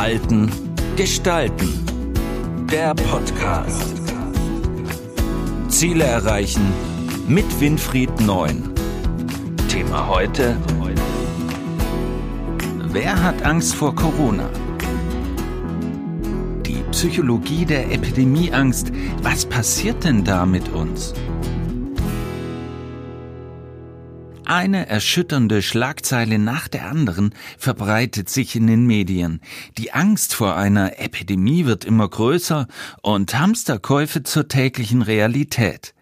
Halten, Gestalten. Der Podcast. Ziele erreichen mit Winfried Neun. Thema heute. Wer hat Angst vor Corona? Die Psychologie der Epidemieangst. Was passiert denn da mit uns? Eine erschütternde Schlagzeile nach der anderen verbreitet sich in den Medien. Die Angst vor einer Epidemie wird immer größer und Hamsterkäufe zur täglichen Realität.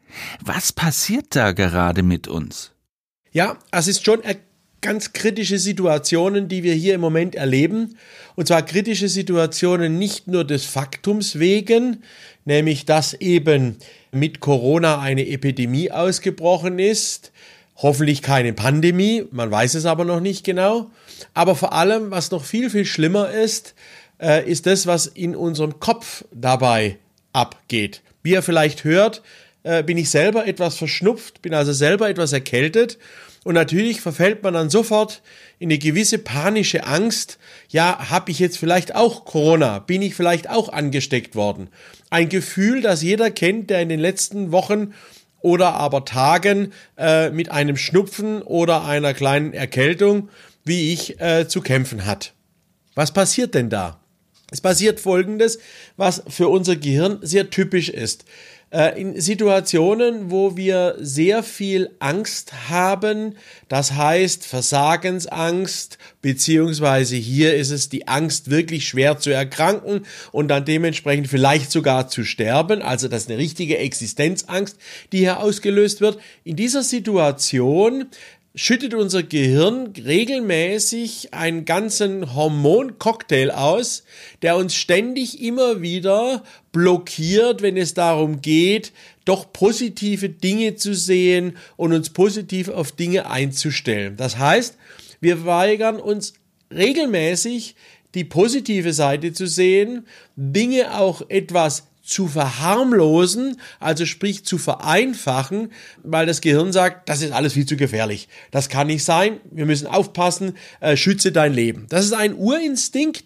Was passiert da gerade mit uns? Ja, es ist schon ganz kritische Situationen, die wir hier im Moment erleben. Und zwar kritische Situationen nicht nur des Faktums wegen, nämlich dass eben mit Corona eine Epidemie ausgebrochen ist, Hoffentlich keine Pandemie, man weiß es aber noch nicht genau. Aber vor allem, was noch viel, viel schlimmer ist, äh, ist das, was in unserem Kopf dabei abgeht. Wie ihr vielleicht hört, äh, bin ich selber etwas verschnupft, bin also selber etwas erkältet. Und natürlich verfällt man dann sofort in eine gewisse panische Angst. Ja, habe ich jetzt vielleicht auch Corona? Bin ich vielleicht auch angesteckt worden? Ein Gefühl, das jeder kennt, der in den letzten Wochen oder aber Tagen äh, mit einem Schnupfen oder einer kleinen Erkältung, wie ich, äh, zu kämpfen hat. Was passiert denn da? Es passiert Folgendes, was für unser Gehirn sehr typisch ist. Äh, in Situationen, wo wir sehr viel Angst haben, das heißt Versagensangst, beziehungsweise hier ist es die Angst, wirklich schwer zu erkranken und dann dementsprechend vielleicht sogar zu sterben, also das ist eine richtige Existenzangst, die hier ausgelöst wird. In dieser Situation schüttet unser Gehirn regelmäßig einen ganzen Hormoncocktail aus, der uns ständig immer wieder blockiert, wenn es darum geht, doch positive Dinge zu sehen und uns positiv auf Dinge einzustellen. Das heißt, wir weigern uns regelmäßig die positive Seite zu sehen, Dinge auch etwas zu verharmlosen, also sprich zu vereinfachen, weil das Gehirn sagt, das ist alles viel zu gefährlich. Das kann nicht sein. Wir müssen aufpassen. Äh, schütze dein Leben. Das ist ein Urinstinkt.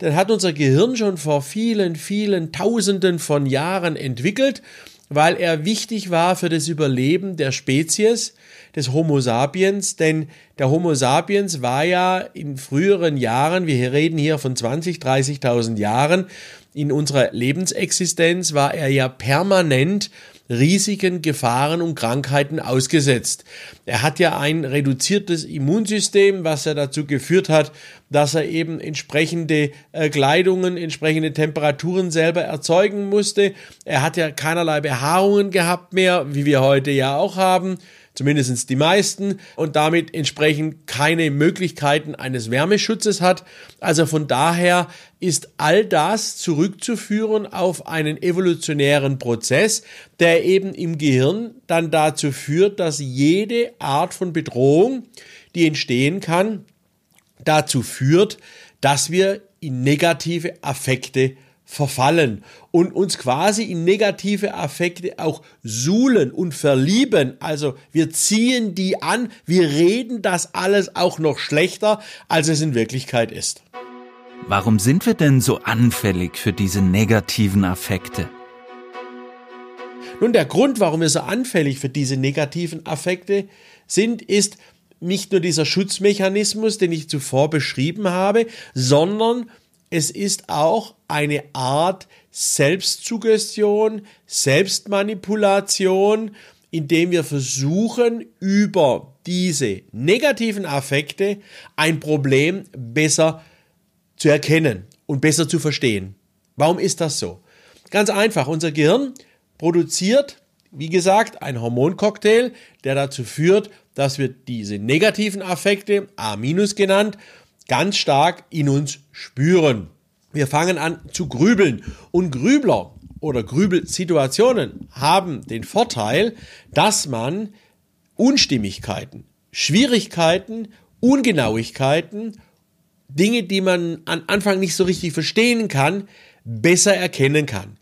Den hat unser Gehirn schon vor vielen, vielen Tausenden von Jahren entwickelt, weil er wichtig war für das Überleben der Spezies des Homo sapiens, denn der Homo sapiens war ja in früheren Jahren, wir reden hier von 20, 30.000 Jahren, in unserer Lebensexistenz war er ja permanent Risiken, Gefahren und Krankheiten ausgesetzt. Er hat ja ein reduziertes Immunsystem, was er dazu geführt hat, dass er eben entsprechende äh, Kleidungen, entsprechende Temperaturen selber erzeugen musste. Er hat ja keinerlei Behaarungen gehabt mehr, wie wir heute ja auch haben zumindest die meisten, und damit entsprechend keine Möglichkeiten eines Wärmeschutzes hat. Also von daher ist all das zurückzuführen auf einen evolutionären Prozess, der eben im Gehirn dann dazu führt, dass jede Art von Bedrohung, die entstehen kann, dazu führt, dass wir in negative Affekte verfallen und uns quasi in negative Affekte auch suhlen und verlieben. Also wir ziehen die an, wir reden das alles auch noch schlechter, als es in Wirklichkeit ist. Warum sind wir denn so anfällig für diese negativen Affekte? Nun, der Grund, warum wir so anfällig für diese negativen Affekte sind, ist nicht nur dieser Schutzmechanismus, den ich zuvor beschrieben habe, sondern es ist auch eine Art Selbstsuggestion, Selbstmanipulation, indem wir versuchen, über diese negativen Affekte ein Problem besser zu erkennen und besser zu verstehen. Warum ist das so? Ganz einfach, unser Gehirn produziert, wie gesagt, ein Hormoncocktail, der dazu führt, dass wir diese negativen Affekte, A- genannt, ganz stark in uns spüren. Wir fangen an zu grübeln und Grübler oder Grübelsituationen haben den Vorteil, dass man Unstimmigkeiten, Schwierigkeiten, Ungenauigkeiten, Dinge, die man am Anfang nicht so richtig verstehen kann, besser erkennen kann.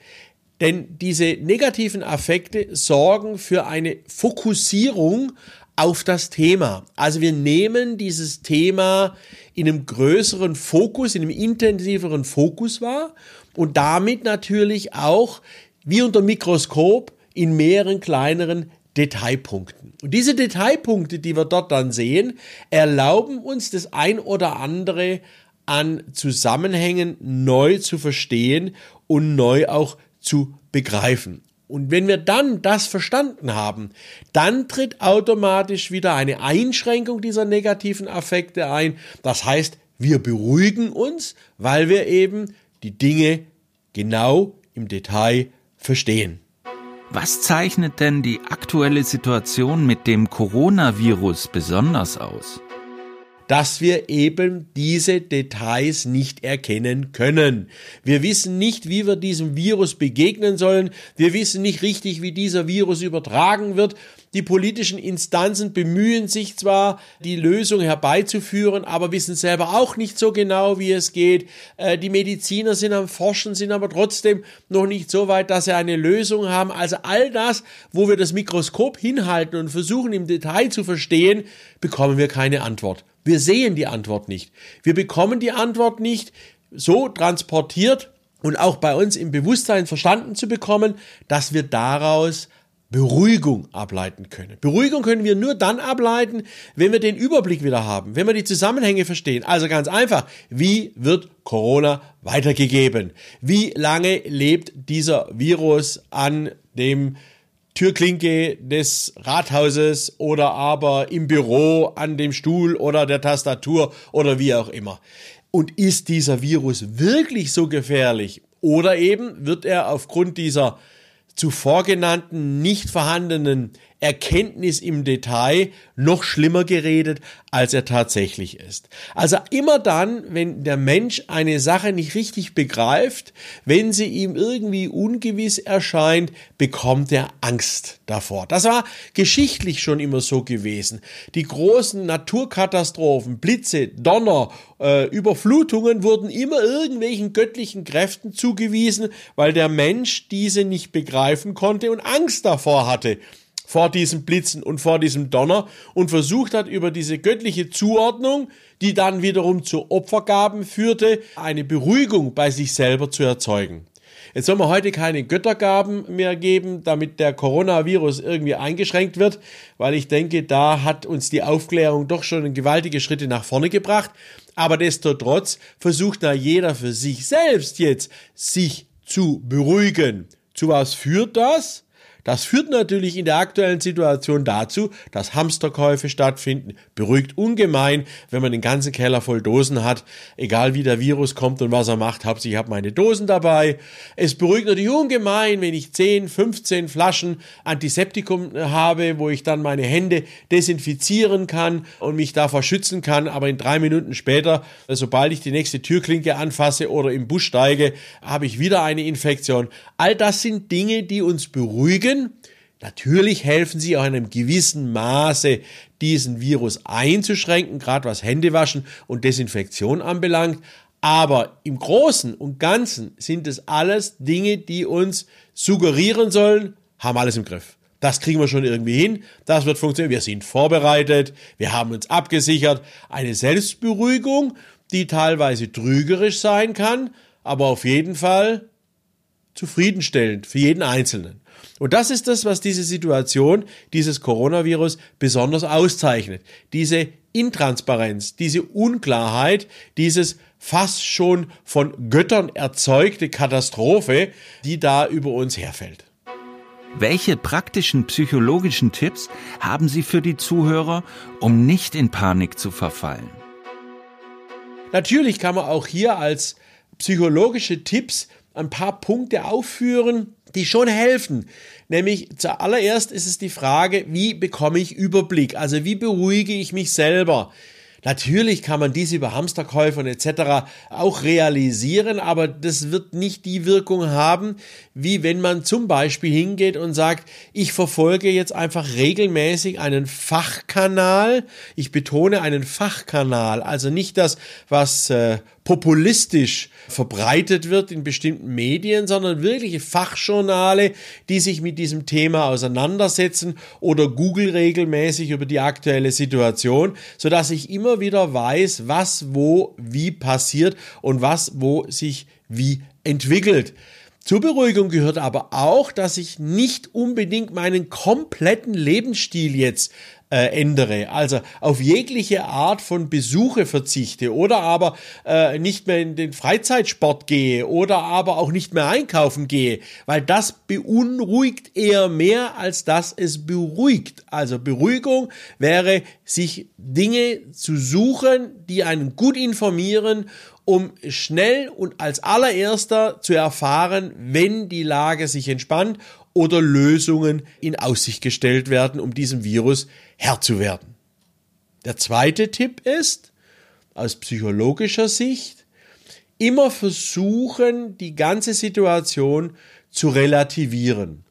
Denn diese negativen Affekte sorgen für eine Fokussierung auf das Thema. Also wir nehmen dieses Thema in einem größeren Fokus, in einem intensiveren Fokus wahr und damit natürlich auch wie unter Mikroskop in mehreren kleineren Detailpunkten. Und diese Detailpunkte, die wir dort dann sehen, erlauben uns das ein oder andere an Zusammenhängen neu zu verstehen und neu auch zu begreifen. Und wenn wir dann das verstanden haben, dann tritt automatisch wieder eine Einschränkung dieser negativen Affekte ein. Das heißt, wir beruhigen uns, weil wir eben die Dinge genau im Detail verstehen. Was zeichnet denn die aktuelle Situation mit dem Coronavirus besonders aus? Dass wir eben diese Details nicht erkennen können. Wir wissen nicht, wie wir diesem Virus begegnen sollen. Wir wissen nicht richtig, wie dieser Virus übertragen wird. Die politischen Instanzen bemühen sich zwar, die Lösung herbeizuführen, aber wissen selber auch nicht so genau, wie es geht. Äh, die Mediziner sind am Forschen, sind aber trotzdem noch nicht so weit, dass sie eine Lösung haben. Also all das, wo wir das Mikroskop hinhalten und versuchen im Detail zu verstehen, bekommen wir keine Antwort. Wir sehen die Antwort nicht. Wir bekommen die Antwort nicht so transportiert und auch bei uns im Bewusstsein verstanden zu bekommen, dass wir daraus Beruhigung ableiten können. Beruhigung können wir nur dann ableiten, wenn wir den Überblick wieder haben, wenn wir die Zusammenhänge verstehen. Also ganz einfach, wie wird Corona weitergegeben? Wie lange lebt dieser Virus an dem Türklinke des Rathauses oder aber im Büro an dem Stuhl oder der Tastatur oder wie auch immer. Und ist dieser Virus wirklich so gefährlich? Oder eben wird er aufgrund dieser zuvor genannten nicht vorhandenen Erkenntnis im Detail noch schlimmer geredet, als er tatsächlich ist. Also immer dann, wenn der Mensch eine Sache nicht richtig begreift, wenn sie ihm irgendwie ungewiss erscheint, bekommt er Angst davor. Das war geschichtlich schon immer so gewesen. Die großen Naturkatastrophen, Blitze, Donner, äh, Überflutungen wurden immer irgendwelchen göttlichen Kräften zugewiesen, weil der Mensch diese nicht begreifen konnte und Angst davor hatte vor diesem Blitzen und vor diesem Donner und versucht hat, über diese göttliche Zuordnung, die dann wiederum zu Opfergaben führte, eine Beruhigung bei sich selber zu erzeugen. Jetzt soll man heute keine Göttergaben mehr geben, damit der Coronavirus irgendwie eingeschränkt wird, weil ich denke, da hat uns die Aufklärung doch schon gewaltige Schritte nach vorne gebracht. Aber desto trotz versucht da jeder für sich selbst jetzt, sich zu beruhigen. Zu was führt das? Das führt natürlich in der aktuellen Situation dazu, dass Hamsterkäufe stattfinden. Beruhigt ungemein, wenn man den ganzen Keller voll Dosen hat, egal wie der Virus kommt und was er macht, hauptsächlich ich habe meine Dosen dabei. Es beruhigt natürlich ungemein, wenn ich 10, 15 Flaschen Antiseptikum habe, wo ich dann meine Hände desinfizieren kann und mich davor schützen kann, aber in drei Minuten später, sobald ich die nächste Türklinke anfasse oder im Bus steige, habe ich wieder eine Infektion. All das sind Dinge, die uns beruhigen Natürlich helfen sie auch in einem gewissen Maße, diesen Virus einzuschränken, gerade was Händewaschen und Desinfektion anbelangt. Aber im Großen und Ganzen sind es alles Dinge, die uns suggerieren sollen, haben alles im Griff. Das kriegen wir schon irgendwie hin. Das wird funktionieren. Wir sind vorbereitet. Wir haben uns abgesichert. Eine Selbstberuhigung, die teilweise trügerisch sein kann, aber auf jeden Fall zufriedenstellend für jeden Einzelnen. Und das ist das, was diese Situation, dieses Coronavirus besonders auszeichnet. Diese Intransparenz, diese Unklarheit, dieses fast schon von Göttern erzeugte Katastrophe, die da über uns herfällt. Welche praktischen psychologischen Tipps haben Sie für die Zuhörer, um nicht in Panik zu verfallen? Natürlich kann man auch hier als psychologische Tipps ein paar Punkte aufführen, die schon helfen. Nämlich zuallererst ist es die Frage, wie bekomme ich Überblick? Also wie beruhige ich mich selber? Natürlich kann man dies über Hamsterkäufe und etc. auch realisieren, aber das wird nicht die Wirkung haben, wie wenn man zum Beispiel hingeht und sagt, ich verfolge jetzt einfach regelmäßig einen Fachkanal. Ich betone einen Fachkanal, also nicht das, was äh, populistisch verbreitet wird in bestimmten Medien, sondern wirkliche Fachjournale, die sich mit diesem Thema auseinandersetzen oder Google regelmäßig über die aktuelle Situation, so dass ich immer wieder weiß, was wo wie passiert und was wo sich wie entwickelt. Zur Beruhigung gehört aber auch, dass ich nicht unbedingt meinen kompletten Lebensstil jetzt äh, ändere, also auf jegliche Art von Besuche verzichte oder aber äh, nicht mehr in den Freizeitsport gehe oder aber auch nicht mehr einkaufen gehe, weil das beunruhigt eher mehr, als dass es beruhigt. Also Beruhigung wäre, sich Dinge zu suchen, die einen gut informieren um schnell und als allererster zu erfahren, wenn die Lage sich entspannt oder Lösungen in Aussicht gestellt werden, um diesem Virus Herr zu werden. Der zweite Tipp ist, aus psychologischer Sicht, immer versuchen, die ganze Situation zu relativieren.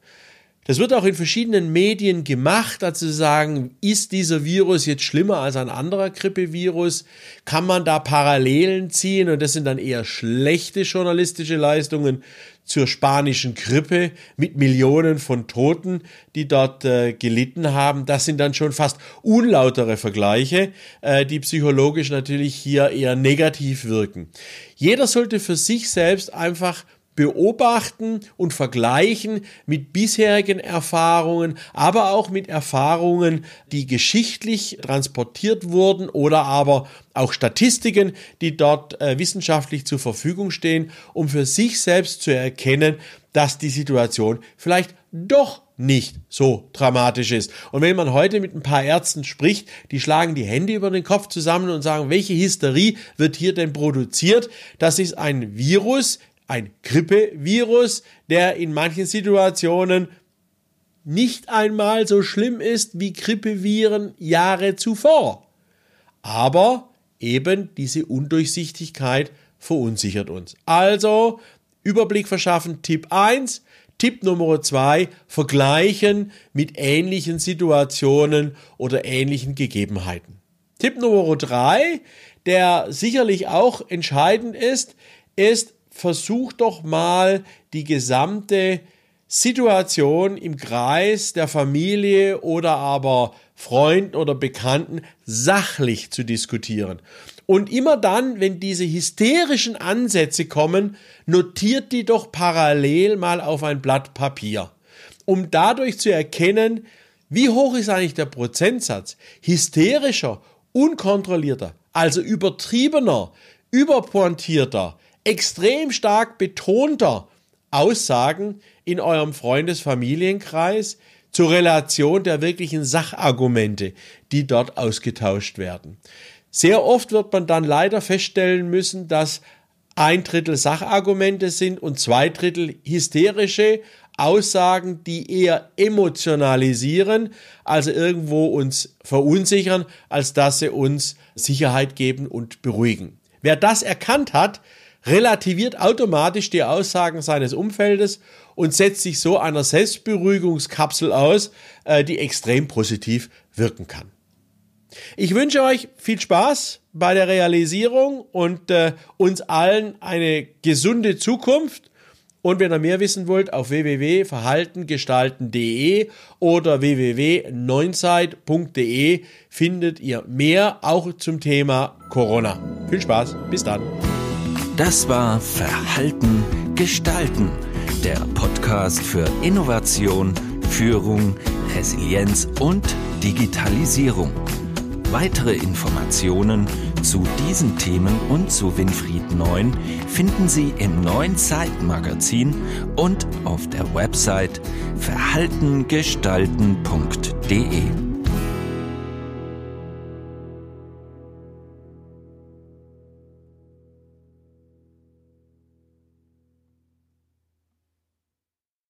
Das wird auch in verschiedenen Medien gemacht, dazu zu sagen, ist dieser Virus jetzt schlimmer als ein anderer Grippevirus? Kann man da Parallelen ziehen? Und das sind dann eher schlechte journalistische Leistungen zur spanischen Grippe mit Millionen von Toten, die dort äh, gelitten haben. Das sind dann schon fast unlautere Vergleiche, äh, die psychologisch natürlich hier eher negativ wirken. Jeder sollte für sich selbst einfach beobachten und vergleichen mit bisherigen Erfahrungen, aber auch mit Erfahrungen, die geschichtlich transportiert wurden oder aber auch Statistiken, die dort äh, wissenschaftlich zur Verfügung stehen, um für sich selbst zu erkennen, dass die Situation vielleicht doch nicht so dramatisch ist. Und wenn man heute mit ein paar Ärzten spricht, die schlagen die Hände über den Kopf zusammen und sagen, welche Hysterie wird hier denn produziert? Das ist ein Virus, ein Grippevirus, der in manchen Situationen nicht einmal so schlimm ist wie Grippeviren Jahre zuvor. Aber eben diese Undurchsichtigkeit verunsichert uns. Also Überblick verschaffen, Tipp 1. Tipp Nummer 2, vergleichen mit ähnlichen Situationen oder ähnlichen Gegebenheiten. Tipp Nummer 3, der sicherlich auch entscheidend ist, ist versuch doch mal die gesamte Situation im Kreis der Familie oder aber Freunden oder Bekannten sachlich zu diskutieren. Und immer dann, wenn diese hysterischen Ansätze kommen, notiert die doch parallel mal auf ein Blatt Papier, um dadurch zu erkennen, wie hoch ist eigentlich der Prozentsatz hysterischer, unkontrollierter, also übertriebener, überpointierter, extrem stark betonter Aussagen in eurem Freundesfamilienkreis zur Relation der wirklichen Sachargumente, die dort ausgetauscht werden. Sehr oft wird man dann leider feststellen müssen, dass ein Drittel Sachargumente sind und zwei Drittel hysterische Aussagen, die eher emotionalisieren, also irgendwo uns verunsichern, als dass sie uns Sicherheit geben und beruhigen. Wer das erkannt hat, relativiert automatisch die Aussagen seines Umfeldes und setzt sich so einer Selbstberuhigungskapsel aus, äh, die extrem positiv wirken kann. Ich wünsche euch viel Spaß bei der Realisierung und äh, uns allen eine gesunde Zukunft. Und wenn ihr mehr wissen wollt, auf www.verhaltengestalten.de oder www.neunzeit.de findet ihr mehr auch zum Thema Corona. Viel Spaß, bis dann. Das war Verhalten gestalten, der Podcast für Innovation, Führung, Resilienz und Digitalisierung. Weitere Informationen zu diesen Themen und zu Winfried Neun finden Sie im neuen Zeitmagazin und auf der Website verhaltengestalten.de.